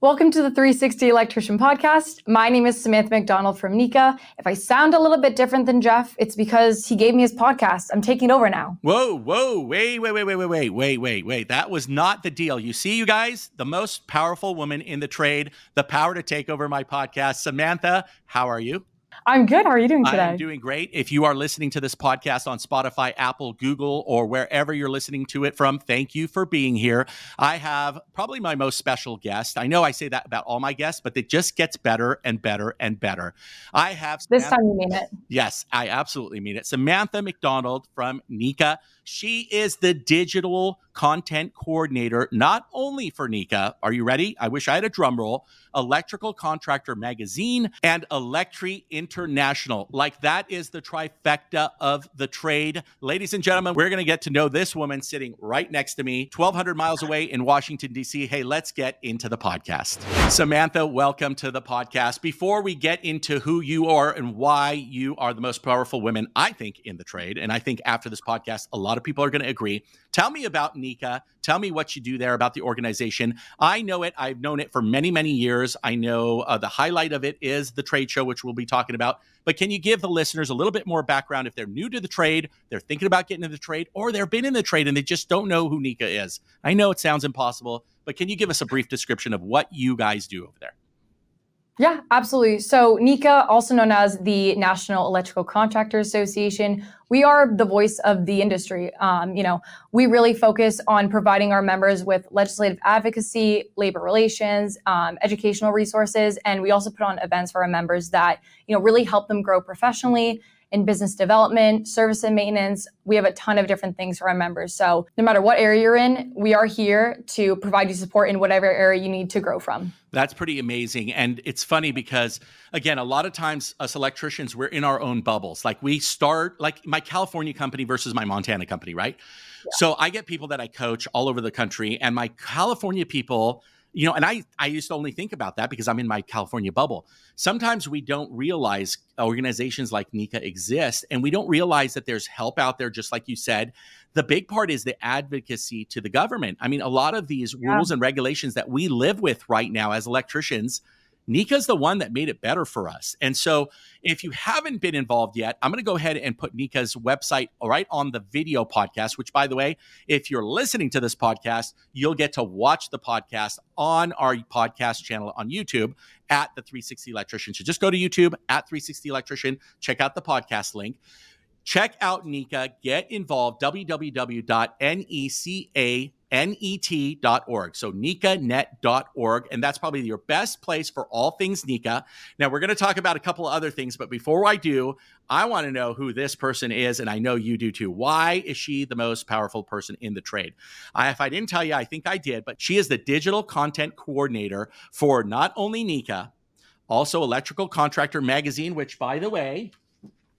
Welcome to the 360 Electrician Podcast. My name is Samantha McDonald from NECA. If I sound a little bit different than Jeff, it's because he gave me his podcast. I'm taking over now. Whoa, whoa, wait, wait, wait, wait, wait, wait, wait, wait, wait. That was not the deal. You see, you guys, the most powerful woman in the trade, the power to take over my podcast. Samantha, how are you? I'm good. How are you doing today? I'm doing great. If you are listening to this podcast on Spotify, Apple, Google, or wherever you're listening to it from, thank you for being here. I have probably my most special guest. I know I say that about all my guests, but it just gets better and better and better. I have this Samantha, time you mean it. Yes, I absolutely mean it. Samantha McDonald from NECA. She is the digital content coordinator, not only for NECA. Are you ready? I wish I had a drum roll. Electrical Contractor Magazine and Electri International. Like that is the trifecta of the trade. Ladies and gentlemen, we're going to get to know this woman sitting right next to me, 1,200 miles away in Washington, D.C. Hey, let's get into the podcast. Samantha, welcome to the podcast. Before we get into who you are and why you are the most powerful women, I think, in the trade, and I think after this podcast, a lot of people are going to agree. Tell me about NECA. Tell me what you do there about the organization. I know it. I've known it for many, many years. I know uh, the highlight of it is the trade show, which we'll be talking about. But can you give the listeners a little bit more background if they're new to the trade, they're thinking about getting into the trade, or they've been in the trade and they just don't know who NECA is? I know it sounds impossible, but can you give us a brief description of what you guys do over there? Yeah, absolutely. So, NECA, also known as the National Electrical Contractor Association, we are the voice of the industry. Um, you know, we really focus on providing our members with legislative advocacy, labor relations, um, educational resources, and we also put on events for our members that you know really help them grow professionally in business development, service and maintenance. We have a ton of different things for our members. So no matter what area you're in, we are here to provide you support in whatever area you need to grow from. That's pretty amazing. And it's funny because, again, a lot of times us electricians, we're in our own bubbles. Like we start, like my California company versus my Montana company, right? Yeah. So I get people that I coach all over the country, and my California people, you know and i i used to only think about that because i'm in my california bubble. Sometimes we don't realize organizations like NECA exist and we don't realize that there's help out there just like you said. The big part is the advocacy to the government. I mean a lot of these yeah. rules and regulations that we live with right now as electricians NECA's the one that made it better for us. And so if you haven't been involved yet, I'm going to go ahead and put NECA's website right on the video podcast, which by the way, if you're listening to this podcast, you'll get to watch the podcast on our podcast channel on YouTube at the 360 electrician. So just go to YouTube at 360 electrician, check out the podcast link. Check out NECA, get involved, www.neca net.org. So NECAnet.org. And that's probably your best place for all things NECA. Now, we're going to talk about a couple of other things, but before I do, I want to know who this person is. And I know you do too. Why is she the most powerful person in the trade? I, if I didn't tell you, I think I did, but she is the digital content coordinator for not only NECA, also Electrical Contractor Magazine, which, by the way,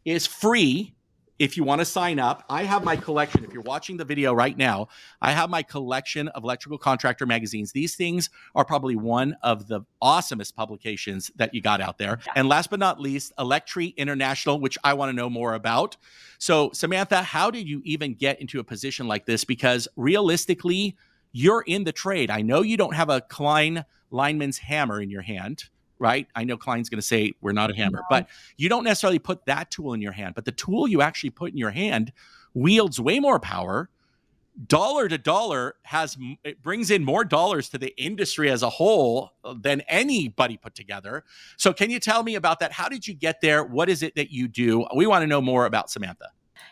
is free if you want to sign up, I have my collection. If you're watching the video right now, I have my collection of electrical contractor magazines. These things are probably one of the awesomest publications that you got out there. And last but not least, Electri International, which I want to know more about. So, Samantha, how did you even get into a position like this? Because realistically, you're in the trade. I know you don't have a Klein lineman's hammer in your hand right? I know Klein's going to say we're not a hammer, but you don't necessarily put that tool in your hand. But the tool you actually put in your hand wields way more power. Dollar to dollar has it brings in more dollars to the industry as a whole uh, than anybody put together. So, can you tell me about that? How did you get there? What is it that you do? We want to know more about Samantha.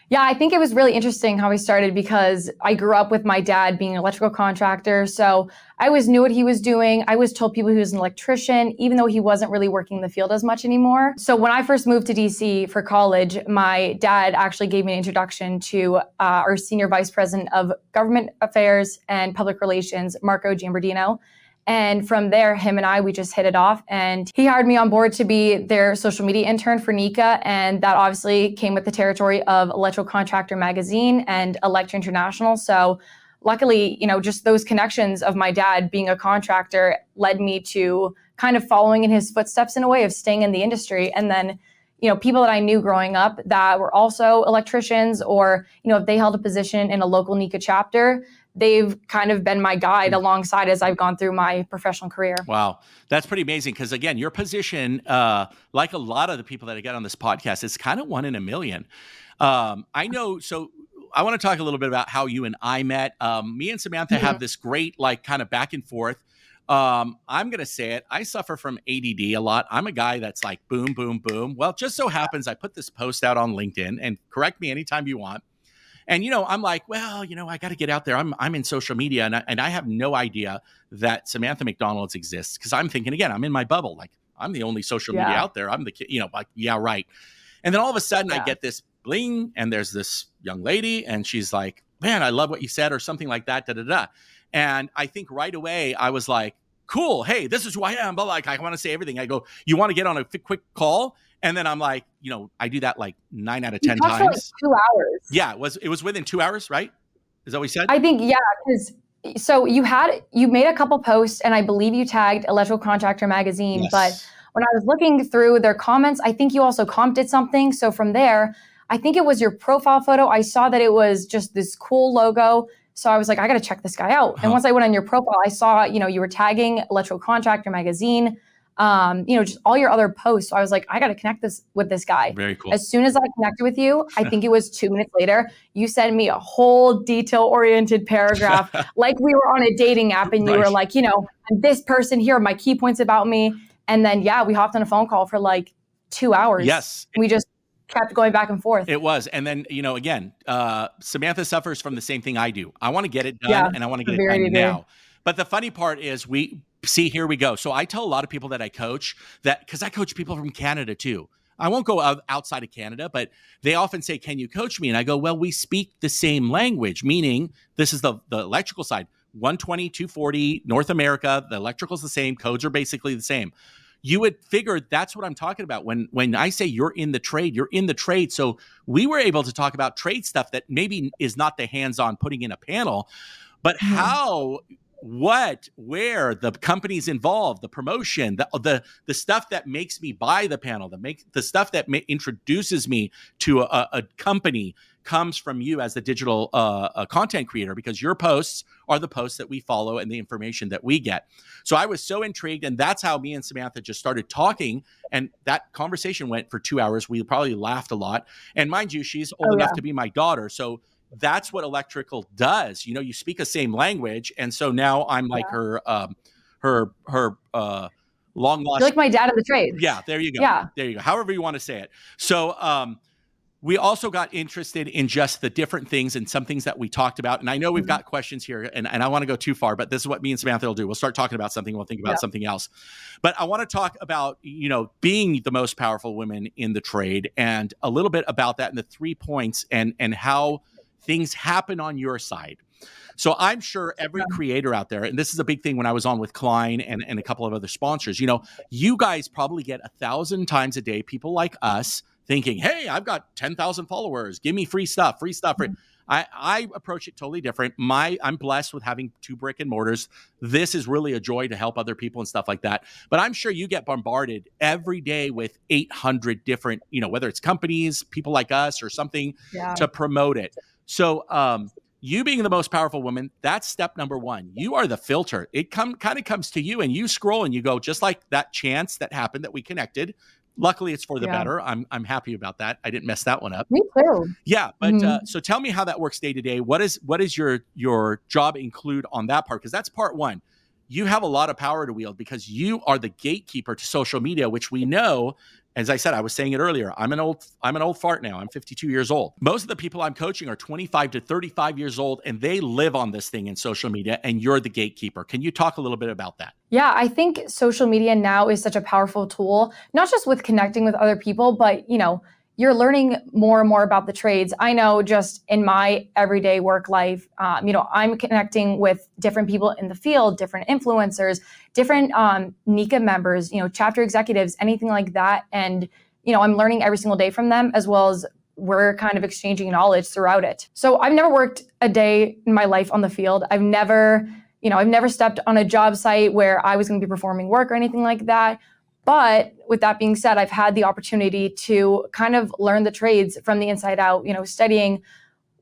Yeah, I think it was really interesting how we started because I grew up with my dad being an electrical contractor. So I always knew what he was doing. I was told people he was an electrician, even though he wasn't really working in the field as much anymore. So when I first moved to DC for college, my dad actually gave me an introduction to uh, our senior vice president of government affairs and public relations, Marco Giamberardino. And from there, him and I, we just hit it off. And he hired me on board to be their social media intern for NECA. And that obviously came with the territory of Electrical Contractor Magazine and Electri International. So luckily, you know, just those connections of my dad being a contractor led me to kind of following in his footsteps in a way of staying in the industry. And then, you know, people that I knew growing up that were also electricians or, you know, if they held a position in a local NECA chapter, they've kind of been my guide alongside as I've gone through my professional career. Wow. That's pretty amazing. Because again, your position, uh, like a lot of the people that I get on this podcast, is kind of one in a million. Um, I know. So I want to talk a little bit about how you and I met. Um, me and Samantha mm-hmm. have this great, like, kind of back and forth. Um, I'm going to say it. I suffer from ADD a lot. I'm a guy that's like boom, boom, boom. Well, just so happens I put this post out on LinkedIn and correct me anytime you want. And you know, I'm like, well, you know, I got to get out there. I'm I'm in social media, and I, and I have no idea that Samantha McDonald's exists because I'm thinking again, I'm in my bubble. Like I'm the only social yeah. media out there. I'm the kid, you know, like yeah, right. And then all of a sudden, yeah. I get this bling, and there's this young lady, and she's like, man, I love what you said, or something like that. Da da da. And I think right away, I was like, cool. Hey, this is who I am. But like, I want to say everything. I go, you want to get on a quick call? And then I'm like, you know, I do that like nine out of ten times. like two hours. Yeah, it was it was within two hours, right? Is that what we said? I think yeah, because so you had you made a couple posts, and I believe you tagged Electrical Contractor Magazine. Yes. But when I was looking through their comments, I think you also comped something. So from there, I think it was your profile photo. I saw that it was just this cool logo. So I was like, I got to check this guy out. Uh-huh. And once I went on your profile, I saw, you know, you were tagging Electrical Contractor Magazine um, you know, just all your other posts. So I was like, I got to connect this with this guy. Very cool. As soon as I connected with you, I think it was two minutes later, you sent me a whole detail oriented paragraph, like we were on a dating app, and you right. were like, you know, this person here, my key points about me. And then, yeah, we hopped on a phone call for like two hours. Yes. We just kept going back and forth. It was. And then, you know, again, uh, Samantha suffers from the same thing I do. I want to get it done yeah, and I want to get it done now. But the funny part is we see, here we go. So I tell a lot of people that I coach that because I coach people from Canada too. I won't go outside of Canada, but they often say, Can you coach me? And I go, Well, we speak the same language, meaning this is the, the electrical side 120, 240, North America, the electrical's the same, codes are basically the same. You would figure that's what I'm talking about. When when I say you're in the trade, you're in the trade. So we were able to talk about trade stuff that maybe is not the hands-on putting in a panel, but mm-hmm. how what where the companies involved the promotion the the the stuff that makes me buy the panel the make the stuff that ma- introduces me to a, a, company comes from you as the digital uh, content creator because your posts are the posts that we follow and the information that we get. So i was so intrigued and that's how me and samantha just started talking and that conversation went for two hours. We probably laughed a lot. And mind you she's old oh, enough yeah. to be my daughter so that's what electrical does. You know, you speak the same language, and so now I'm like yeah. her, um, her, her uh, long lost. You're like my dad in the trade. Yeah, there you go. Yeah, there you go. However you want to say it. So, um, we also got interested in just the different things and some things that we talked about. And I know we've mm-hmm. got questions here, and, and I want to go too far, but this is what me and Samantha will do. We'll start talking about something, we'll think about yeah. something else. But I want to talk about, you know, being the most powerful women in the trade and a little bit about that and the three points and and how things happen on your side. So I'm sure every creator out there, and this is a big thing when I was on with Klein and, and a couple of other sponsors, you know, you guys probably get a thousand times a day people like us thinking, hey, I've got 10,000 followers. Give me free stuff, free stuff. Mm-hmm. I, I approach it totally different. My I'm blessed with having two brick and mortars. This is really a joy to help other people and stuff like that. But I'm sure you get bombarded every day with 800 different, you know, whether it's companies, people like us, or something yeah. to promote it. So, um, you being the most powerful woman, that's step number one. You are the filter. It come kind of comes to you, and you scroll and you go, just like that chance that happened that we connected. Luckily, it's for the yeah. better. I'm I'm happy about that. I didn't mess that one up. Me too. Yeah, but mm-hmm. uh, so tell me how that works day to day. What is what is your your job include on that part? Because that's part one. You have a lot of power to wield because you are the gatekeeper to social media, which we know as I said, I was saying it earlier. I'm an old I'm an old fart now. I'm 52 years old. Most of the people I'm coaching are 25 to 35 years old and they live on this thing in social media and you're the gatekeeper. Can you talk a little bit about that? Yeah, I think social media now is such a powerful tool, not just with connecting with other people, but you know, you're learning more and more about the trades. I know just in my everyday work life, um, you know, I'm connecting with different people in the field, different influencers, different um, NECA members, you know, chapter executives, anything like that. And, you know, I'm learning every single day from them as well as we're kind of exchanging knowledge throughout it. So I've never worked a day in my life on the field. I've never, you know, I've never stepped on a job site where I was going to be performing work or anything like that. But with that being said, I've had the opportunity to kind of learn the trades from the inside out, you know, studying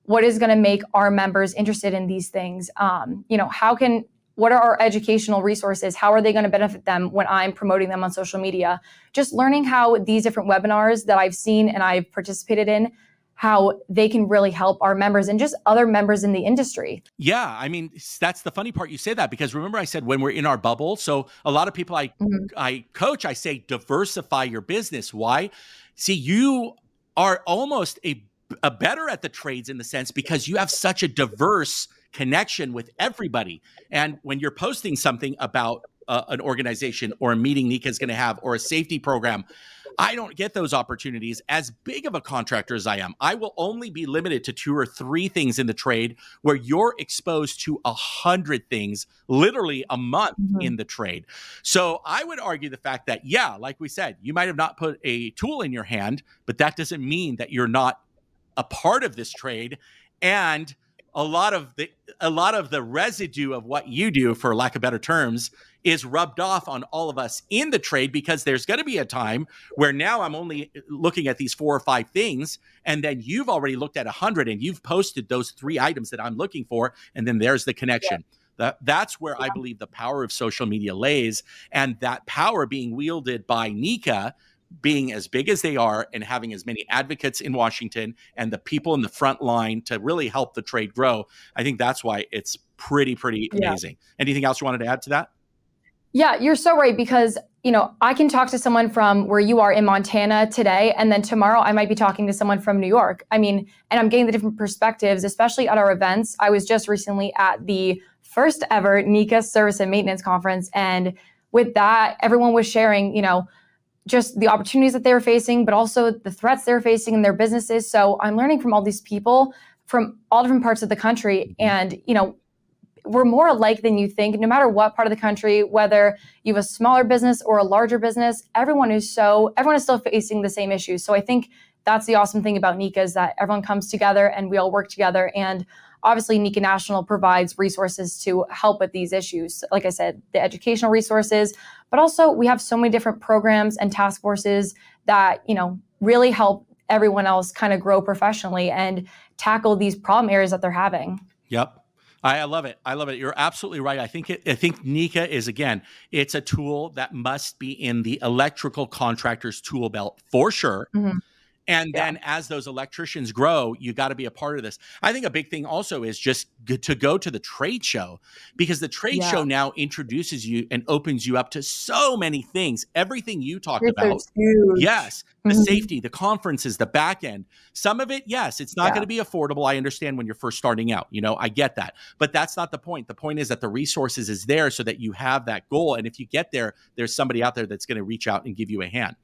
what is going to make our members interested in these things. Um, you know how can what are our educational resources? How are they going to benefit them when i'm promoting them on social media? Just learning how these different webinars that i've seen and i've participated in how they can really help our members and just other members in the industry. Yeah, I mean that's the funny part you say that because remember I said when we're in our bubble, so a lot of people I mm-hmm. I coach I say diversify your business. Why? See, you are almost a a better at the trades in the sense because you have such a diverse connection with everybody. And when you're posting something about uh, an organization or a meeting NECA is going to have or a safety program, I don't get those opportunities as big of a contractor as I am. I will only be limited to two or three things in the trade where you're exposed to a hundred things literally a month mm-hmm. in the trade. So I would argue the fact that, yeah, like we said, you might have not put a tool in your hand, but that doesn't mean that you're not a part of this trade. And a lot of the a lot of the residue of what you do for lack of better terms is rubbed off on all of us in the trade because there's going to be a time where now I'm only uh, looking at these four or five things and then you've already looked at a hundred and you've posted those three items that I'm looking for and then there's the connection. Yeah. That, that's where yeah. I believe the power of social media lays and that power being wielded by NECA being as big as they are and having as many advocates in Washington and the people in the front line to really help the trade grow, I think that's why it's pretty, pretty amazing. Yeah. Anything else you wanted to add to that? Yeah, you're so right because, you know, I can talk to someone from where you are in Montana today, and then tomorrow I might be talking to someone from New York. I mean, and I'm getting the different perspectives, especially at our events. I was just recently at the first ever NECA Service and Maintenance Conference. And with that, everyone was sharing, you know, just the opportunities that they were facing, but also the threats they're facing in their businesses. So I'm learning from all these people from all different parts of the country. And, you know, we're more alike than you think, no matter what part of the country, whether you have a smaller business or a larger business, everyone is so, everyone is still facing the same issues. So I think that's the awesome thing about NECA is that everyone comes together and we all work together. And obviously, NECA National provides resources to help with these issues. Like I said, the educational resources, but also we have so many different programs and task forces that, you know, really help everyone else kind of grow professionally and tackle these problem areas that they're having. Yep. I, love it. I love it. You're absolutely right. I think it, I think NECA is again, it's a tool that must be in the electrical contractor's tool belt for sure. Mm-hmm. And yeah. then as those electricians grow, you got to be a part of this. I think a big thing also is just to go to the trade show because the trade yeah. show now introduces you and opens you up to so many things. Everything you talked about. Yes. The mm-hmm. safety, the conferences, the back end. Some of it, yes, it's not yeah. going to be affordable. I understand when you're first starting out. You know, I get that. But that's not the point. The point is that the resources is there so that you have that goal. And if you get there, there's somebody out there that's going to reach out and give you a hand.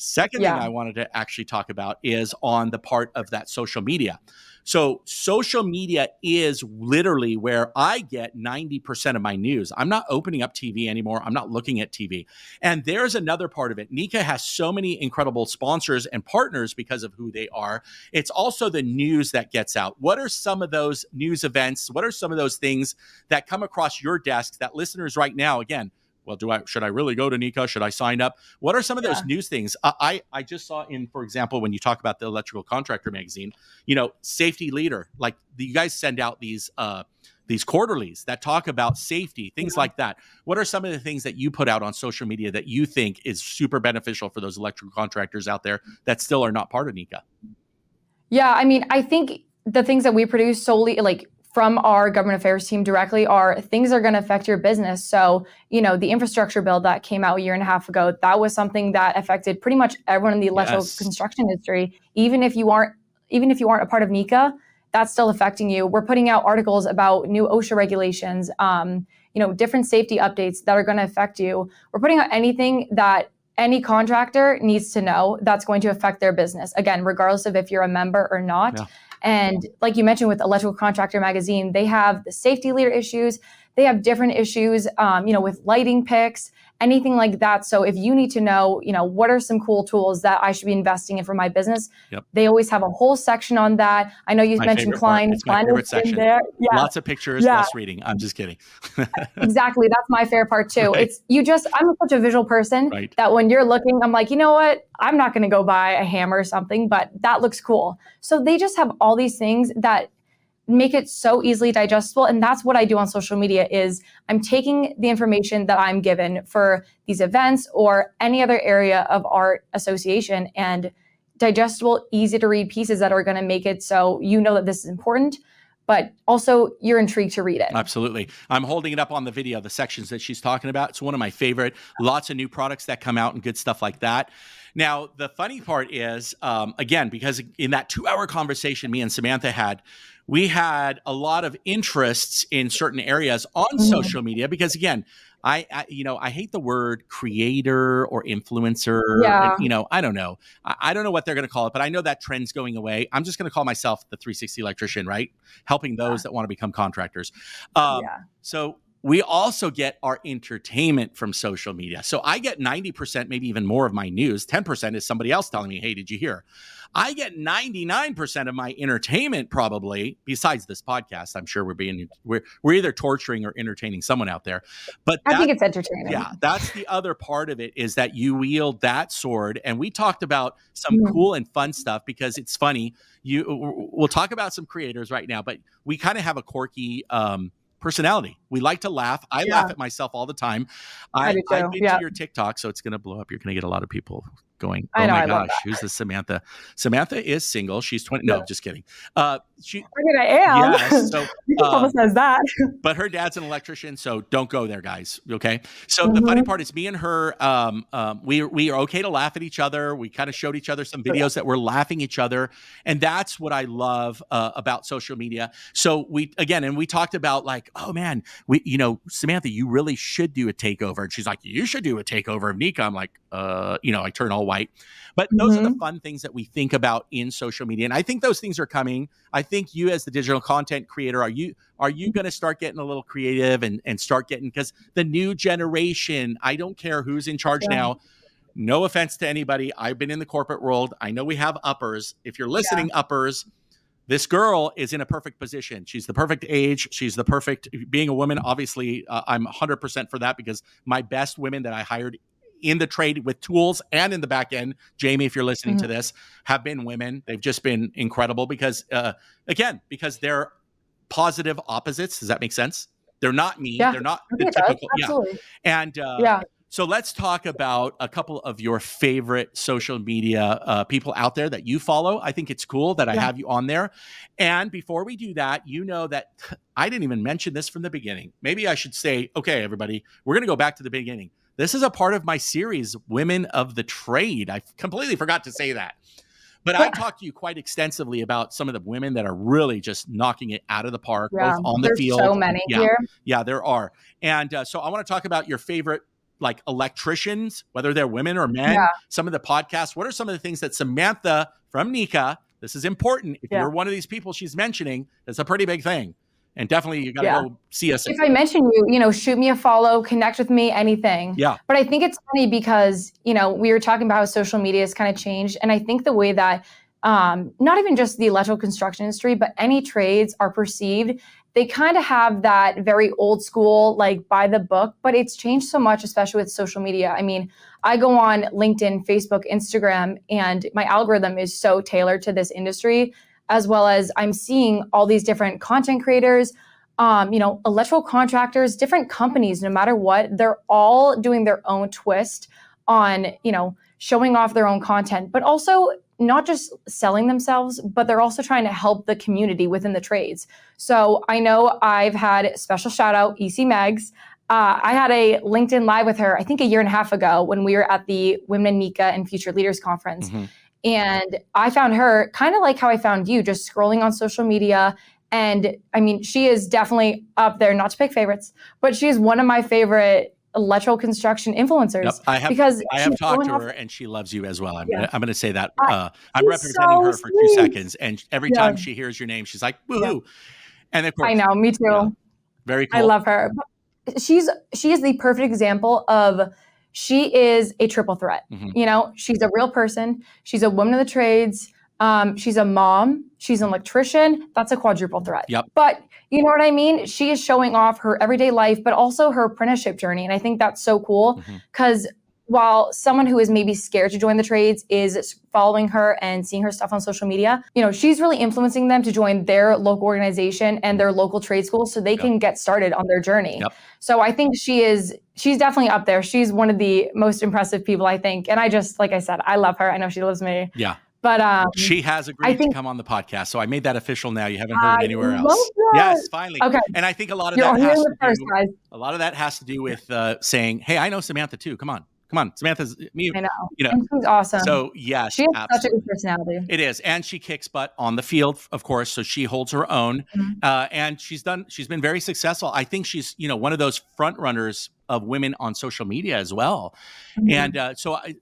Second yeah. thing I wanted to actually talk about is on the part of that social media. So, social media is literally where I get 90% of my news. I'm not opening up TV anymore. I'm not looking at TV. And there's another part of it. NECA has so many incredible sponsors and partners because of who they are. It's also the news that gets out. What are some of those news events? What are some of those things that come across your desk that listeners right now, again, well, do I should I really go to NECA? Should I sign up? What are some of yeah. those news things? I I just saw in, for example, when you talk about the electrical contractor magazine, you know, safety leader, like you guys send out these uh these quarterlies that talk about safety, things yeah. like that. What are some of the things that you put out on social media that you think is super beneficial for those electrical contractors out there that still are not part of NECA? Yeah, I mean, I think the things that we produce solely like from our government affairs team directly are things are going to affect your business. So, you know, the infrastructure bill that came out a year and a half ago, that was something that affected pretty much everyone in the electrical yes. construction industry. Even if you aren't, even if you aren't a part of NECA, that's still affecting you. We're putting out articles about new OSHA regulations, um, you know, different safety updates that are going to affect you. We're putting out anything that any contractor needs to know that's going to affect their business. Again, regardless of if you're a member or not. Yeah. And like you mentioned with Electrical Contractor Magazine, they have the safety leader issues. They have different issues, um, you know, with lighting picks anything like that. So if you need to know, you know, what are some cool tools that I should be investing in for my business, yep. they always have a whole section on that. I know you mentioned Klein. It's my favorite section. There. Yeah. Lots of pictures, yeah. less reading. I'm just kidding. exactly. That's my fair part too. Right. It's you just I'm such a visual person right. that when you're looking, I'm like, you know what? I'm not going to go buy a hammer or something, but that looks cool. So they just have all these things that make it so easily digestible and that's what i do on social media is i'm taking the information that i'm given for these events or any other area of art association and digestible easy to read pieces that are going to make it so you know that this is important but also you're intrigued to read it. Absolutely. I'm holding it up on the video, the sections that she's talking about. It's one of my favorite. Lots of new products that come out and good stuff like that. Now, the funny part is, um, again, because in that two hour conversation me and Samantha had, we had a lot of interests in certain areas on mm-hmm. social media because, again, I, I, you know I hate the word creator or influencer. Yeah. And, you know I don't know. I, I don't know what they're going to call it, but I know that trend's going away. I'm just going to call myself the 360 electrician, right? Helping those yeah. that want to become contractors. Um, yeah. So we also get our entertainment from social media. So I get 90%, maybe even more of my news. 10% is somebody else telling me, hey, did you hear? I get 99% of my entertainment probably besides this podcast. I'm sure we're being we're we're either torturing or entertaining someone out there. But I think it's entertaining. Yeah, that's the other part of it is that you wield that sword and we talked about some mm-hmm. cool and fun stuff because it's funny. You we'll talk about some creators right now, but we kind of have a quirky um personality. We like to laugh. I yeah. laugh at myself all the time. I, I I've been yeah. to your TikTok, so it's going to blow up. You're going to get a lot of people going, oh know, my gosh, who's this Samantha? Samantha is single. She's 20. No, just kidding. Uh, she, I mean, I am. Yes, so, uh, says that. but her dad's an electrician, so don't go there, guys. Okay. So mm-hmm. the funny mm-hmm. part is, me and her, um, um, we we are okay to laugh at each other. We kind of showed each other some videos that we're laughing each other, and that's what I love uh, about social media. So we again, and we talked about like, oh man, we you know, Samantha, you really should do a takeover, and she's like, you should do a takeover of NECA. I'm like, uh, you know, I turn all white. But those mm-hmm. are the mm-hmm. fun things that we think about in social media. And I think those things are coming. I think you as the digital content creator, are you are you going to start getting a little creative and and start getting because the new generation, I don't care who's in charge yeah. now. No offense to anybody. I've been in the corporate world. I know we have uppers. If you're listening, yeah. uppers, this girl is in a perfect position. She's the perfect age. She's the perfect being a woman. Obviously, uh, I'm 100% for that because my best women that I hired in the trade with tools and in the back end, Jamie, if you're listening mm-hmm. to this, have been women. They've just been incredible because, uh, again, because they're positive opposites. Does that make sense? They're not me. Yeah, they're not the typical. Yeah. And uh, yeah. So let's talk about a couple of your favorite social media uh, people out there that you follow. I think it's cool that I yeah. have you on there. And before we do that, you know that I didn't even mention this from the beginning. Maybe I should say, okay, everybody, we're going to go back to the beginning. This is a part of my series, Women of the Trade. I completely forgot to say that. But I talked to you quite extensively about some of the women that are really just knocking it out of the park, yeah, both on the field. So many yeah, here. Yeah, there are. And uh, so I want to talk about your favorite like electricians, whether they're women or men, yeah. some of the podcasts. What are some of the things that Samantha from NECA, this is important. If yeah. you're one of these people she's mentioning, it's a pretty big thing and definitely you got to yeah. go see us. If I mention you, you know, shoot me a follow, connect with me, anything. Yeah. But I think it's funny because you know we were talking about how social media has kind of changed, and I think the way that um, not even just the electrical construction industry, but any trades are perceived. They kind of have that very old school, like by the book, but it's changed so much, especially with social media. I mean, I go on LinkedIn, Facebook, Instagram, and my algorithm is so tailored to this industry as well as I'm seeing all these different content creators, um, you know, electrical contractors, different companies, no matter what, they're all doing their own twist on, you know, showing off their own content, but also not just selling themselves, but they're also trying to help the community within the trades. So I know I've had special shout out EC Mags. Uh, I had a LinkedIn live with her, I think a year and a half ago when we were at the Women NECA and Future Leaders Conference. Mm-hmm. And I found her kind of like how I found you, just scrolling on social media. And I mean, she is definitely up there, not to pick favorites, but she's one of my favorite electrical construction influencers. I have, because I have talked to her and she loves you as well. I'm, yeah. gonna, I'm gonna say that. Uh, I'm representing so her for two seconds. And every yeah. time she hears your name, she's like, woohoo. Yeah. And of course, I know, me too. Very cool. I love her. She's, she is the perfect example of she is a triple threat. Mm-hmm. You know, she's a real person. She's a woman of the trades. Um, she's a mom. She's an electrician. That's a quadruple threat. Yep. But you know what I mean? She is showing off her everyday life, but also her apprenticeship journey. And I think that's so cool because mm-hmm. while someone who is maybe scared to join the trades is following her and seeing her stuff on social media, you know, she's really influencing them to join their local organization and their local trade school so they yep. can get started on their journey. Yep. So I think she is she's definitely up there. She's one of the most impressive people I think. And I just like I said, I love her. I know she loves me. Yeah. But um, she has agreed think, to come on the podcast, so I made that official. Now you haven't heard I anywhere else. That. Yes, finally. Okay, and I think a lot of You're that has to do, a lot of that has to do with uh, saying, "Hey, I know Samantha too. Come on, come on, Samantha's me. I know. You know, and she's awesome. So yes, she has absolutely. such a good personality. It is, and she kicks butt on the field, of course. So she holds her own, mm-hmm. uh, and she's done. She's been very successful. I think she's you know one of those front runners of women on social media as well. Mm-hmm. And uh, so I,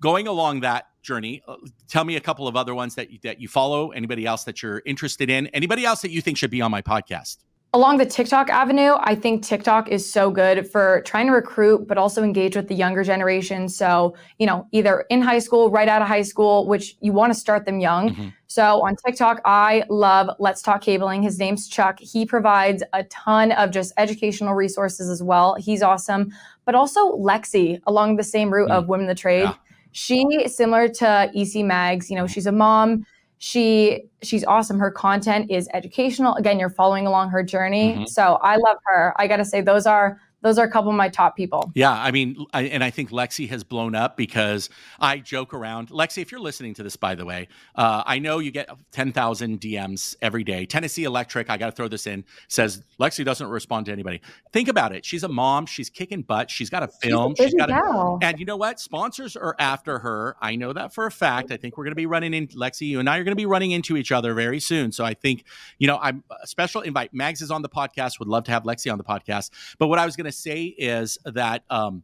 going along that journey, uh, tell me a couple of other ones that you, that you follow. Anybody else that you're interested in? Anybody else that you think should be on my podcast? Along the TikTok avenue, I think TikTok is so good for trying to recruit, but also engage with the younger generation. So, you know, either in high school, right out of high school, which you want to start them young. Mm-hmm. So on TikTok, I love Let's Talk Cabling. His name's Chuck. He provides a ton of just educational resources as well. He's awesome. But also Lexi along the same route mm-hmm. of Women in the Trade. Yeah she similar to EC Mags, you know, she's a mom. She she's awesome. Her content is educational. Again, you're following along her journey. Mm-hmm. So I love her. I got to say those are those are a couple of my top people. Yeah, I mean, I, and I think Lexi has blown up because I joke around. Lexi, if you're listening to this, by the way, uh, I know you get 10,000 DMs every day. Tennessee Electric, I got to throw this in, says Lexi doesn't respond to anybody. Think about it. She's a mom. She's kicking butt. She's got a film. She's, she's got a, and you know what? Sponsors are after her. I know that for a fact. I think we're going to be running in Lexi. You and I are going to be running into each other very soon. So I think, you know, I'm a special invite. Mags is on the podcast. Would love to have Lexi on the podcast. But what I was going to say is that, um,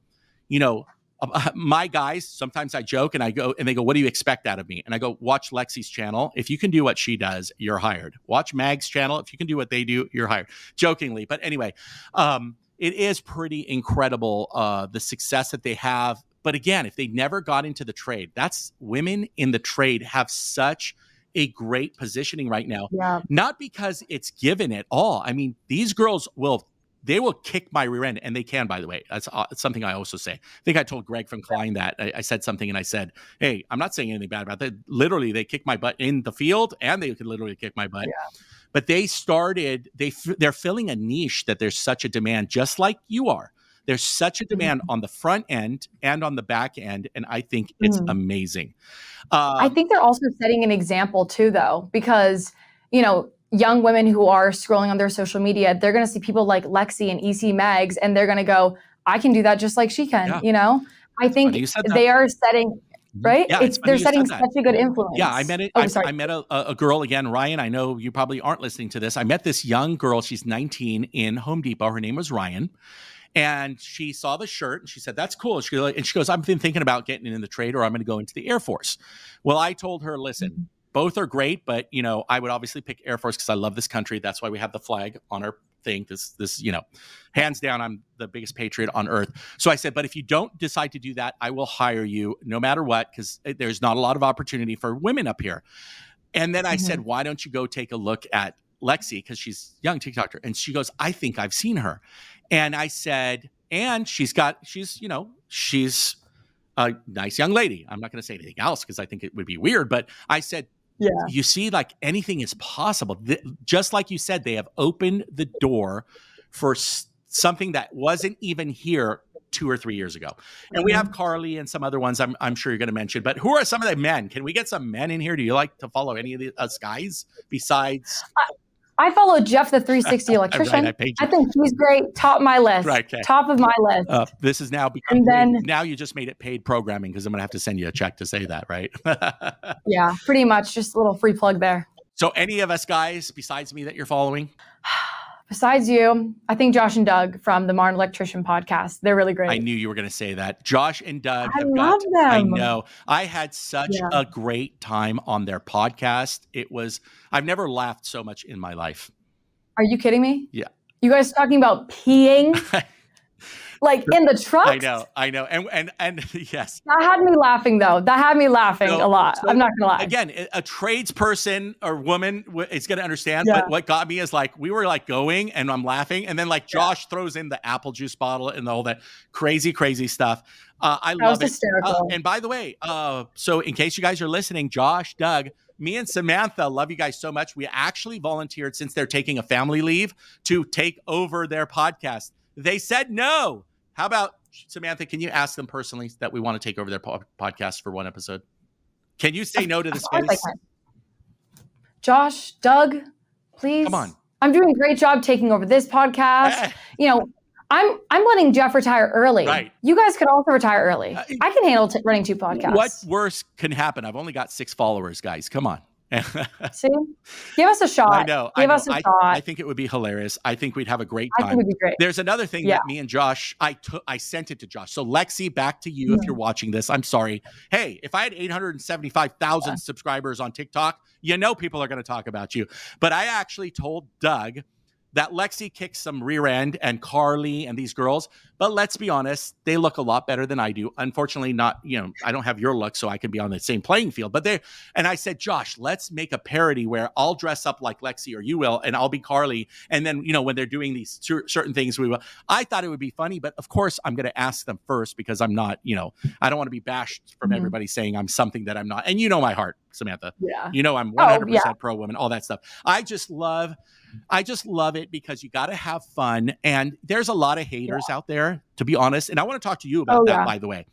you know, uh, my guys, sometimes I joke and I go, and they go, What do you expect out of me? And I go, Watch Lexi's channel. If you can do what she does, you're hired. Watch Mag's channel. If you can do what they do, you're hired. Jokingly. But anyway, um, it is pretty incredible uh, the success that they have. But again, if they never got into the trade, that's women in the trade have such a great positioning right now. Yeah. Not because it's given at all. I mean, these girls will they will kick my rear end, and they can, by the way. That's uh, something I also say. I think I told Greg from Klein that I, I, said something, and I said, "Hey, I'm not saying anything bad about that. Literally, they kick my butt in the field, and they could literally kick my butt." Yeah. But they started. They they're filling a niche that there's such a demand, just like you are. There's such a demand mm-hmm. on the front end and on the back end, and I think it's mm-hmm. amazing. Uh, I think they're also setting an example too, though, because you know young women who are scrolling on their social media, they're going to see people like Lexi and EC Mags, and they're going to go, I can do that just like she can. Yeah. You know, I think they are setting mm-hmm. right? Yeah, it's, it's they're setting such a good influence. Yeah, I met it. Oh, I, sorry. I met a, a girl again, Ryan. I know you probably aren't listening to this. I met this young girl. She's 19 in Home Depot. Her name was Ryan. And she saw the shirt and she said, That's cool. She, and she goes, I've been thinking about getting in the trade or I'm going to go into the Air Force. Well, I told her, Listen, mm-hmm both are great, but you know, I would obviously pick Air Force because I love this country. That's why we have the flag on our thing. This, this, you know, hands down, I'm the biggest patriot on earth. So I said, but if you don't decide to do that, I will hire you no matter what, because there's not a lot of opportunity for women up here. And then I mm-hmm. said, why don't you go take a look at Lexi because she's young TikToker, and she goes, I think I've seen her, and I said, and she's got, she's, you know, she's a nice young lady. I'm not going to say anything else because I think it would be weird, but I said, yeah. you see like anything is possible just like you said they have opened the door for something that wasn't even here two or three years ago and we have mm-hmm. carly and some other ones i'm, I'm sure you're going to mention but who are some of the men can we get some men in here do you like to follow any of the us guys besides I follow Jeff the 360 electrician. right, I, I, think he's great. Top of my list. Right, okay. Top of my list. Uh, this is now becoming. then now you just made it paid programming because I'm gonna have to send you a check to say that, right? yeah, pretty much. Just a little free plug there. So, any of us guys besides me that you're following? Besides you, I think Josh and Doug from the Modern Electrician podcast. They're really great. I knew you were going to say that. Josh and Doug. I love got, them. I know. I had such yeah. a great time on their podcast. It was, I've never laughed so much in my life. Are you kidding me? Yeah. You guys talking about peeing? like in the truck. I know, I know, and and and yes, that had me laughing though. That had me laughing so, a lot. So I'm not gonna lie. Again, a tradesperson or woman is gonna understand. Yeah. But what got me is like we were like going, and I'm laughing, and then like Josh yeah. throws in the apple juice bottle and all that crazy, crazy stuff. Uh, I that love it. Uh, and by the way, uh, so in case you guys are listening, Josh, Doug, me and Samantha love you guys so much. We actually volunteered since they're taking a family leave to take over their podcast. They said no. How about Samantha? Can you ask them personally that we want to take over their po- podcast for one episode? Can you say no to this space? Josh, Doug, please. Come on. I'm doing a great job taking over this podcast. you know, I'm I'm letting Jeff retire early. Right. You guys could also retire early. Uh, I can handle t- running two podcasts. What worse can happen? I've only got six followers, guys. Come on. See, give us a shot. I know. Give I know. us a I, shot. I think it would be hilarious. I think we'd have a great time. I think it'd be great. There's another thing yeah. that me and Josh, I took, I sent it to Josh. So Lexi, back to you if mm. you're watching this. I'm sorry. Hey, if I had 875,000 yeah. subscribers on TikTok, you know people are going to talk about you. But I actually told Doug that Lexi kicks some rear end and Carly and these girls. But let's be honest, they look a lot better than I do. Unfortunately, not, you know, I don't have your look, so I can be on the same playing field. But they, and I said, Josh, let's make a parody where I'll dress up like Lexi or you will, and I'll be Carly. And then, you know, when they're doing these certain things, we will. I thought it would be funny, but of course, I'm going to ask them first because I'm not, you know, I don't want to be bashed from mm-hmm. everybody saying I'm something that I'm not. And you know my heart, Samantha. Yeah. You know, I'm 100% oh, yeah. pro woman, all that stuff. I just love I just love it because you got to have fun. And there's a lot of haters yeah. out there, to be honest. And I want to talk to you about oh, that, yeah. by the way.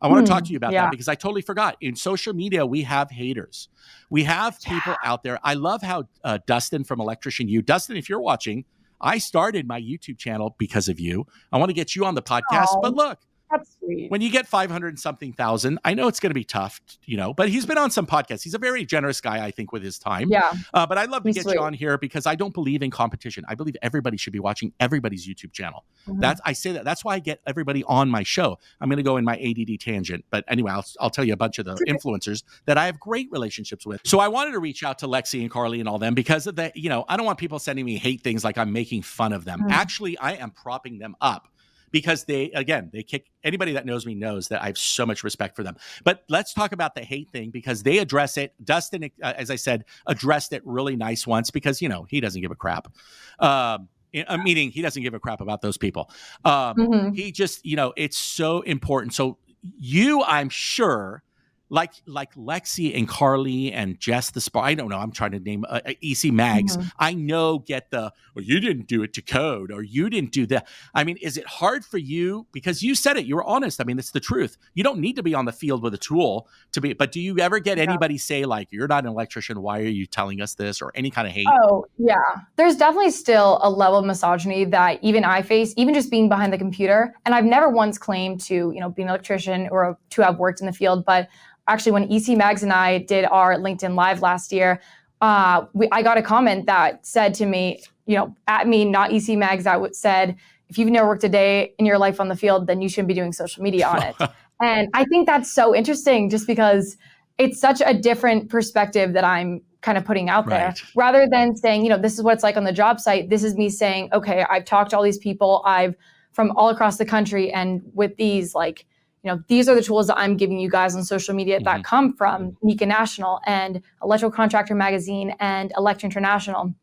I want to talk hmm, to you about yeah. that because I totally forgot. In social media, we have haters. We have people out there. I love how uh, Dustin from Electrician U, Dustin, if you're watching, I started my YouTube channel because of you. I want to get you on the podcast. Aww. But look, that's sweet. When you get 500 something thousand, I know it's going to be tough, you know, but he's been on some podcasts. He's a very generous guy, I think, with his time. Yeah. Uh, but I'd love to get sweet. you on here because I don't believe in competition. I believe everybody should be watching everybody's YouTube channel. Mm-hmm. That's, I say that. That's why I get everybody on my show. I'm going to go in my ADD tangent. But anyway, I'll, I'll tell you a bunch of the influencers that I have great relationships with. So I wanted to reach out to Lexi and Carly and all them because of that, you know, I don't want people sending me hate things like I'm making fun of them. Mm-hmm. Actually, I am propping them up because they again they kick anybody that knows me knows that I have so much respect for them. But let's talk about the hate thing because they address it. Dustin, uh, as I said, addressed it really nice once because you know he doesn't give a crap. Um, a meaning he doesn't give a crap about those people. Um, mm-hmm. He just you know it's so important. So you, I'm sure like like Lexi and Carly and Jess the Spark. I don't know. I'm trying to name uh, uh EC Mags. Mm-hmm. I know get the well, you didn't do it to code or you didn't do that. I mean, is it hard for you because you said it? You were honest. I mean, it's the truth. You don't need to be on the field with a tool to be. But do you ever get yeah. anybody say like, "You're not an electrician. Why are you telling us this?" or any kind of hate? Oh yeah, there's definitely still a level of misogyny that even I face, even just being behind the computer. And I've never once claimed to you know be an electrician or to have worked in the field, but actually when EC Mags and I did our LinkedIn Live last year, uh, we, I got a comment that said to me, you know, at me, not EC Mags, that said, if you've never worked a day in your life on the field, then you shouldn't be doing social media on it. and I think that's so interesting just because it's such a different perspective that I'm kind of putting out there right. rather than saying, you know, this is what it's like on the job site. This is me saying, okay, I've talked to all these people. I've from all across the country and with these like you know, these are the tools that I'm giving you guys on social media mm-hmm. that come from NECA National and Electrical Contractor Magazine and Electri International.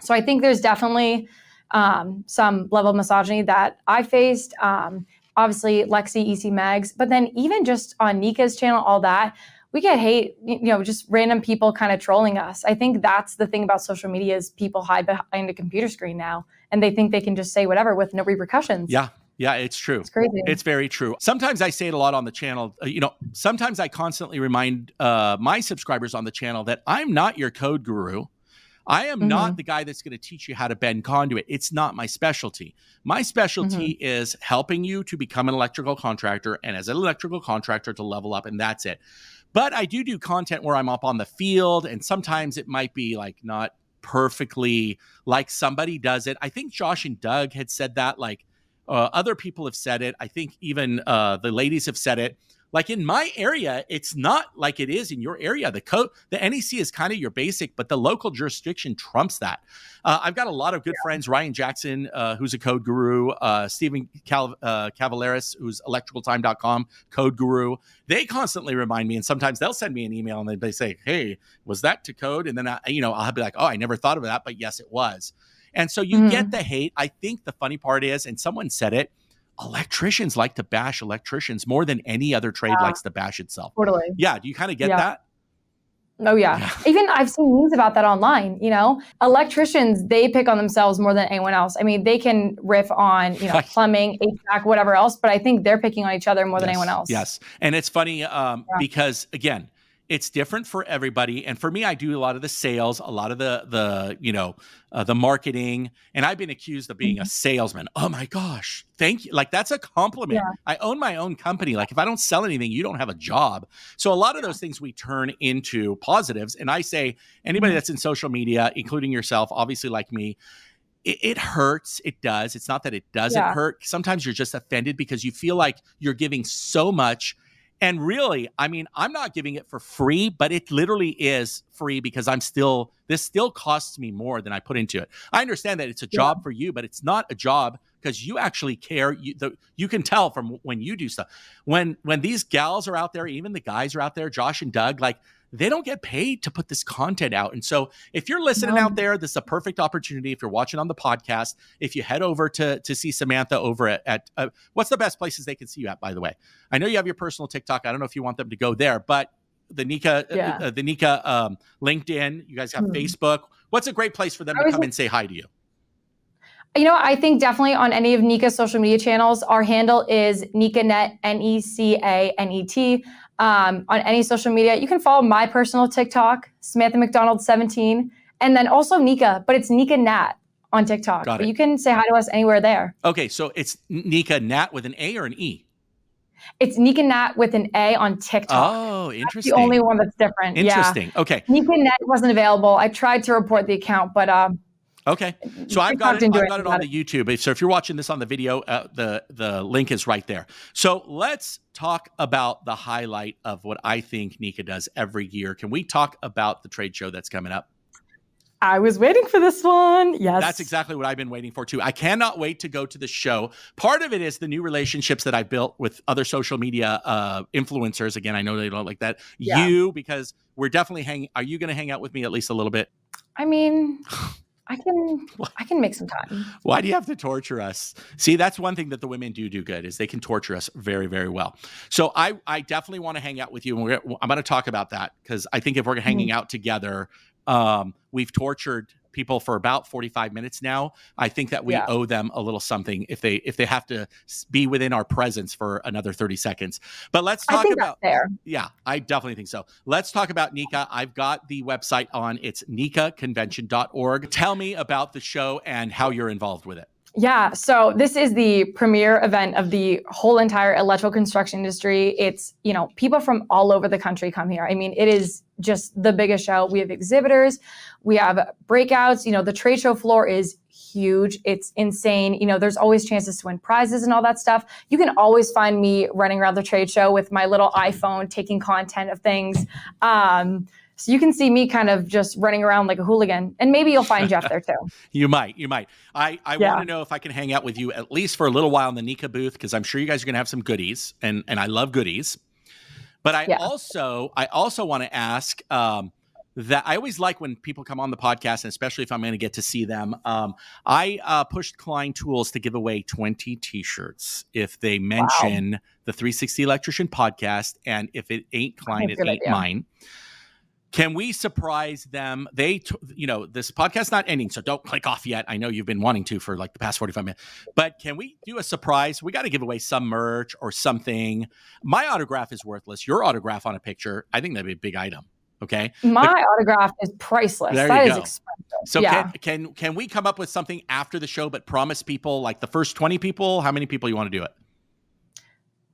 So I think there's definitely um, some level of misogyny that I faced. Um, obviously, Lexi, EC Mags, but then even just on NECA's channel, all that, we get hate, you know, just random people kind of trolling us. I think that's the thing about social media is people hide behind a computer screen now and they think they can just say whatever with no repercussions. Yeah. Yeah, it's true. It's crazy. It's very true. Sometimes I say it a lot on the channel. Uh, you know, sometimes I constantly remind uh, my subscribers on the channel that I'm not your code guru. I am mm-hmm. not the guy that's going to teach you how to bend conduit. It's not my specialty. My specialty mm-hmm. is helping you to become an electrical contractor and as an electrical contractor to level up, and that's it. But I do do content where I'm up on the field, and sometimes it might be like not perfectly like somebody does it. I think Josh and Doug had said that like uh, other people have said it. I think even uh, the ladies have said it. like in my area, it's not like it is in your area. The code, the NEC is kind of your basic, but the local jurisdiction trumps that. Uh, I've got a lot of good yeah. friends. Ryan Jackson, uh, who's a code guru, uh, Stephen Cal- uh, who's electricaltime.com code guru. They constantly remind me, and sometimes they'll send me an email and they say, "Hey, was that to code?" And then I, you know, I'll be like, "Oh, I never thought of that, but yes, it was." And so you mm-hmm. get the hate. I think the funny part is, and someone said it electricians like to bash electricians more than any other trade yeah. likes to bash itself. Totally. Yeah. Do you kind of get yeah. that? Oh yeah. yeah. Even I've seen memes about that online, you know. Electricians, they pick on themselves more than anyone else. I mean, they can riff on, you know, plumbing, HVAC, whatever else, but I think they're picking on each other more yes. than anyone else. Yes. And it's funny um, yeah. because again, it's different for everybody and for me i do a lot of the sales a lot of the the you know uh, the marketing and i've been accused of being mm-hmm. a salesman oh my gosh thank you like that's a compliment yeah. i own my own company like if i don't sell anything you don't have a job so a lot of those things we turn into positives and i say anybody mm-hmm. that's in social media including yourself obviously like me it, it, hurts. It does. It's not that it doesn't yeah. hurt. Sometimes you're just offended because you feel like you're giving so much and really, I mean, I'm not giving it for free, but it literally is free because I'm still, this still costs me more than I put into it. I understand that it's a job yeah. for you, but it's not a job because you actually care. You, the, you can tell from when you do stuff. When, when these gals are out there, even the guys are out there, Josh and Doug, like they don't get paid to put this content out. And so if you're listening no. out there, this is a perfect opportunity. If you're watching on the podcast, if you head over to, to see Samantha over at, at uh, what's the best places they can see you at, by the way? I know you have your personal TikTok. I don't know if you want them to go there, but the NECA, uh, yeah. uh, the NECA um, LinkedIn, you guys have mm. Facebook. What's a great place for them to come and say hi to you? You know, I think definitely on any of NECA's social media channels, our handle is NecaNet, N E C A N E T um, on any social media. You can follow my personal TikTok, Samantha McDonald 17, and then also NECA, but it's NECA Nat on TikTok. Got it. But you can say hi to us anywhere there. Okay, so it's NECA Nat with an A or an E? It's NECA Nat with an A on TikTok. Oh, interesting. That's the only one that's different. Interesting. Yeah. Okay. NECA Nat wasn't available. I tried to report the account, but um, Okay, so I've got it. I've got it on the YouTube. So if you're watching this on the video, uh, the the link is right there. So let's talk about the highlight of what I think NECA does every year. Can we talk about the trade show that's coming up? I was waiting for this one. Yes. That's exactly what I've been waiting for too. I cannot wait to go to the show. Part of it is the new relationships that I've built with other social media uh, influencers. Again, I know they don't like that. Yeah. You, because we're definitely hanging. Are you going to hang out with me at least a little bit? I mean, I can I can make some time. Why do you have to torture us? See, that's one thing that the women do do good is they can torture us very very well. So I I definitely want to hang out with you, and I'm going to talk about that because I think if we're hanging mm-hmm. out together, um, we've tortured people for about 45 minutes now i think that we yeah. owe them a little something if they if they have to be within our presence for another 30 seconds. But let's talk about there yeah i definitely think so. Let's talk about NECA. I've got the website on. It's necaconvention.org tell me about the show and how you're involved with it yeah, so this is the premier event of the whole entire electrical construction industry. It's, you know, people from all over the country come here. I mean, it is just the biggest show. We have exhibitors, we have breakouts, you know, the trade show floor is huge. It's insane. You know, there's always chances to win prizes and all that stuff. You can always find me running around the trade show with my little iPhone taking content of things. Um, so you can see me kind of just running around like a hooligan, and maybe you'll find Jeff there too. you might, you might. I, I yeah. want to know if I can hang out with you at least for a little while in the Nika booth because I'm sure you guys are going to have some goodies, and and I love goodies. But I yeah. also I also want to ask. Um, that I always like when people come on the podcast, and especially if I'm going to get to see them. Um, I uh, pushed Klein Tools to give away 20 T-shirts if they mention wow. the 360 Electrician podcast, and if it ain't Klein, it ain't idea. mine. Can we surprise them? They, t- you know, this podcast's not ending, so don't click off yet. I know you've been wanting to for like the past 45 minutes, but can we do a surprise? We got to give away some merch or something. My autograph is worthless. Your autograph on a picture, I think that'd be a big item. Okay. My but, autograph is priceless. That is expensive. So yeah. can, can can we come up with something after the show, but promise people like the first 20 people, how many people you want to do it?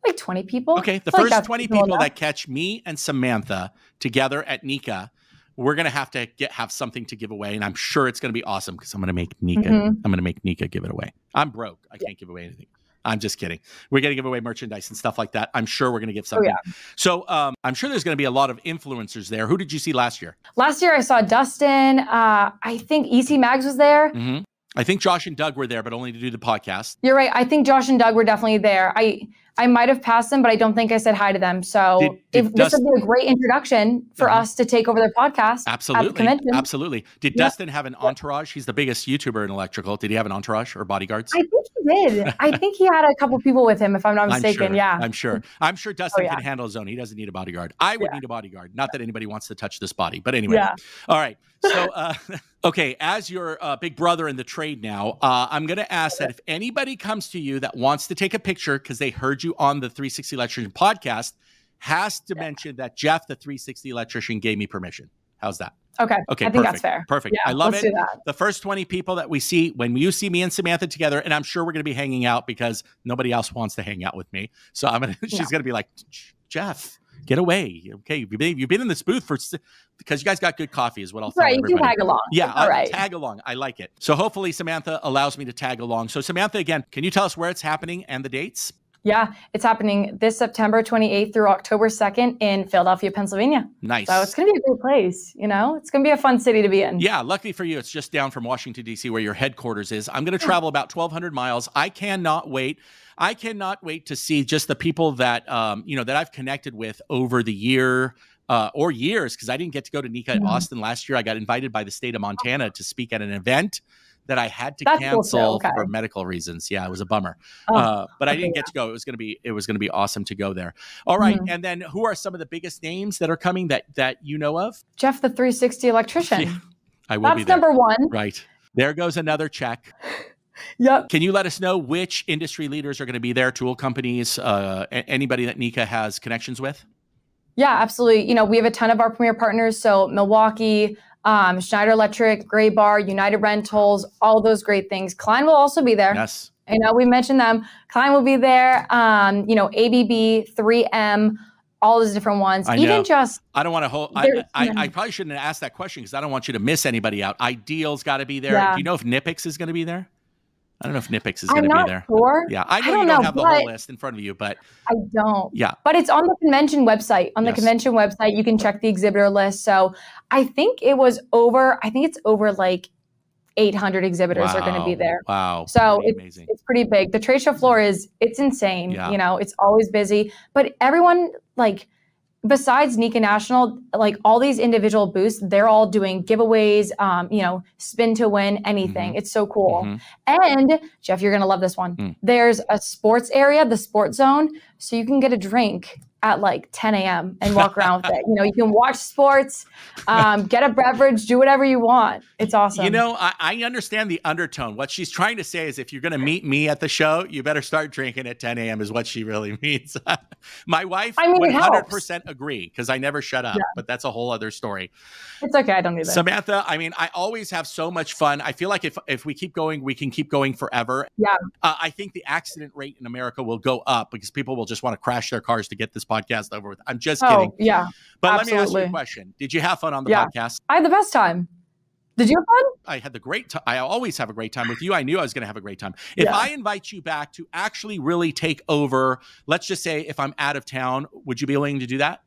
Like 20 people. Okay, the first like 20 people that catch me and Samantha together at NECA, we're gonna have to get have something to give away, and I'm sure it's gonna be awesome because I'm gonna make NECA. Mm-hmm. I'm gonna make NECA give it away. I'm broke. I can't give away anything. I'm just kidding. We're going to give away merchandise and stuff like that. I'm sure we're going to give something. Oh, yeah. So um, I'm sure there's going to be a lot of influencers there. Who did you see last year? Last year I saw Dustin. Uh, I think EC Mags was there. Mm-hmm. I think Josh and Doug were there, but only to do the podcast. You're right. I think Josh and Doug were definitely there. I I might have passed them, but I don't think I said hi to them. So did, did if, Dustin, this would be a great introduction for uh-huh. us to take over their podcast. Absolutely. Absolutely. Did yeah. Dustin have an entourage? He's the biggest YouTuber in electrical. Did he have an entourage or bodyguards? I think he did. I think he had a couple people with him, if I'm not mistaken. I'm sure, yeah. I'm sure. I'm sure Dustin oh, yeah. can handle his own. He doesn't need a bodyguard. I would yeah. need a bodyguard. Not that anybody wants to touch this body, but anyway. Yeah. All right. So, uh, okay, as your uh, big brother in the trade now, uh, I'm going to ask that if anybody comes to you that wants to take a picture because they heard you on the 360 Electrician podcast, has to yeah. mention that Jeff, the 360 Electrician, gave me permission. How's that? Okay. Okay. I think perfect. that's fair. Perfect. Yeah, I love it. The first 20 people that we see, when you see me and Samantha together, and I'm sure we're going to be hanging out because nobody else wants to hang out with me. So I'm going to, she's going to be like, Jeff, get away. Okay, you've been, you've been in this booth for because you guys got good coffee, is what I'll say. Right, you can tag along. Yeah, all uh, right. Tag along. I like it. So hopefully Samantha allows me to tag along. So Samantha, again, can you tell us where it's happening and the dates? Yeah, it's happening this September 28th through October 2nd in Philadelphia, Pennsylvania. Nice. So it's going to be a great place. You know, it's going to be a fun city to be in. Yeah, luckily for you, it's just down from Washington, D.C., where your headquarters is. I'm going to travel about 1,200 miles. I cannot wait. I cannot wait to see just the people that um, you know that I've connected with over the year uh, or years because I didn't get to go to NECA mm-hmm. Austin last year. I got invited by the state of Montana to speak at an event that I had to That's cancel cool okay. for medical reasons. Yeah, it was a bummer. Oh, uh, but okay, I didn't get yeah. to go. It was gonna be it was gonna be awesome to go there. All right, mm-hmm. and then who are some of the biggest names that are coming that that you know of? Jeff, the 360 electrician. Yeah, I will That's be there. number one. Right there goes another check. Yep. Can you let us know which industry leaders are going to be there? Tool companies, uh, anybody that NECA has connections with? Yeah, absolutely. You know, we have a ton of our premier partners. So Milwaukee, um, Schneider Electric, Graybar, United Rentals, all those great things. Klein will also be there. Yes. I know we mentioned them. Klein will be there. Um, you know, ABB, 3M, all those different ones. I Even know. just I don't want to hold. I, I, I, probably shouldn't have asked that question because I don't want you to miss anybody out. Ideal's got to be there. Yeah. Do you know if Knipex is going to be there? I don't know if Knipex is going to be there. Sure. Yeah, I know I don't you don't know, have the whole list in front of you, but I don't. Yeah, but it's on the convention website. On the yes. convention website, you can check the exhibitor list. So I think it was over. I think it's over like 800 exhibitors wow. are going to be there. Wow. So it's, it's pretty big. The trade show floor is it's insane. Yeah. You know, it's always busy, but everyone like besides NECA National, like all these individual booths, they're all doing giveaways, um, you know, spin to win, anything. Mm-hmm. It's so cool. Mm-hmm. And Jeff, you're going to love this one. Mm. There's a sports area, the sports zone. So you can get a drink at like 10 a.m. and walk around with it. You know, you can watch sports, um, get a beverage, do whatever you want. It's awesome. You know, I, I understand the undertone. What she's trying to say is if you're going to meet me at the show, you better start drinking at 10 a.m. is what she really means. My wife I mean, 100% agree because I never shut up, yeah. but that's a whole other story. It's okay. I don't need that. Samantha, I mean, I always have so much fun. I feel like if, if we keep going, we can keep going forever. Yeah. Uh, I think the accident rate in America will go up because people will just want to crash their cars to get this podcast over with. I'm just oh, kidding. Yeah. But absolutely. let me ask you a question. Did you have fun on the yeah. podcast? I had the best time. Did you have fun? I had the great time. I always have a great time with you. I knew I was going to have a great time. If yeah. I invite you back to actually really take over, let's just say if I'm out of town, would you be willing to do that?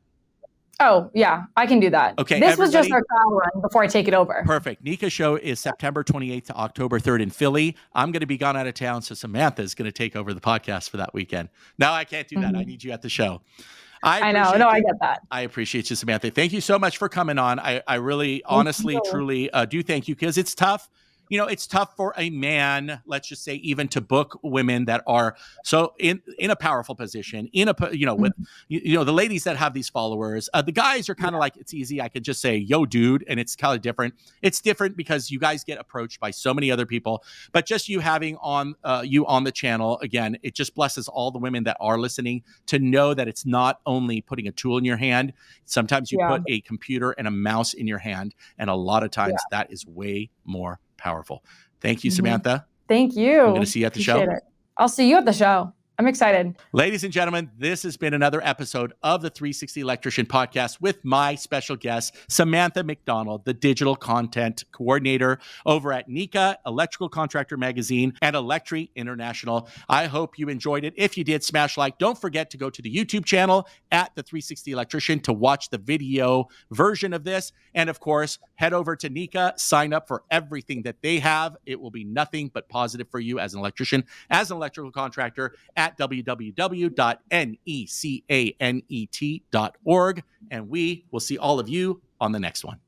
Oh, yeah, I can do that. Okay. This was just our trial run before I take it over. Perfect. NECA show is September 28th to October 3rd in Philly. I'm going to be gone out of town, so Samantha is going to take over the podcast for that weekend. No, I can't do that. Mm-hmm. I need you at the show. I, I know. No, you. I get that. I appreciate you, Samantha. Thank you so much for coming on. I, I really, honestly, truly uh, do thank you because it's tough you know, it's tough for a man, let's just say, even to book women that are so in in a powerful position, in a you know, with mm-hmm. you, you, know the ladies that have these followers. Uh, the guys are kind of like it's easy. I could just say, "Yo, dude," and it's kind of different. It's different because you guys get approached by so many other people, but just you having on uh, you on the channel again, it just blesses all the women that are listening to know that it's not only putting a tool in your hand. Sometimes you yeah. put a computer and a mouse in your hand, and a lot of times yeah. that is way more powerful. Thank you, mm-hmm. Samantha. Thank you. I'm going to see you at the Appreciate show. It. I'll see you at the show. I'm excited. Ladies and gentlemen, this has been another episode of the 360 Electrician podcast with my special guest, Samantha McDonald, the digital content coordinator over at NECA Electrical Contractor Magazine and Electri International. I hope you enjoyed it. If you did, smash like. Don't forget to go to the YouTube channel at the 360 Electrician to watch the video version of this. And of course, head over to NECA, sign up for everything that they have. It will be nothing but positive for you as an electrician, as an electrical contractor at www.necanet.org. And we will see all of you on the next one.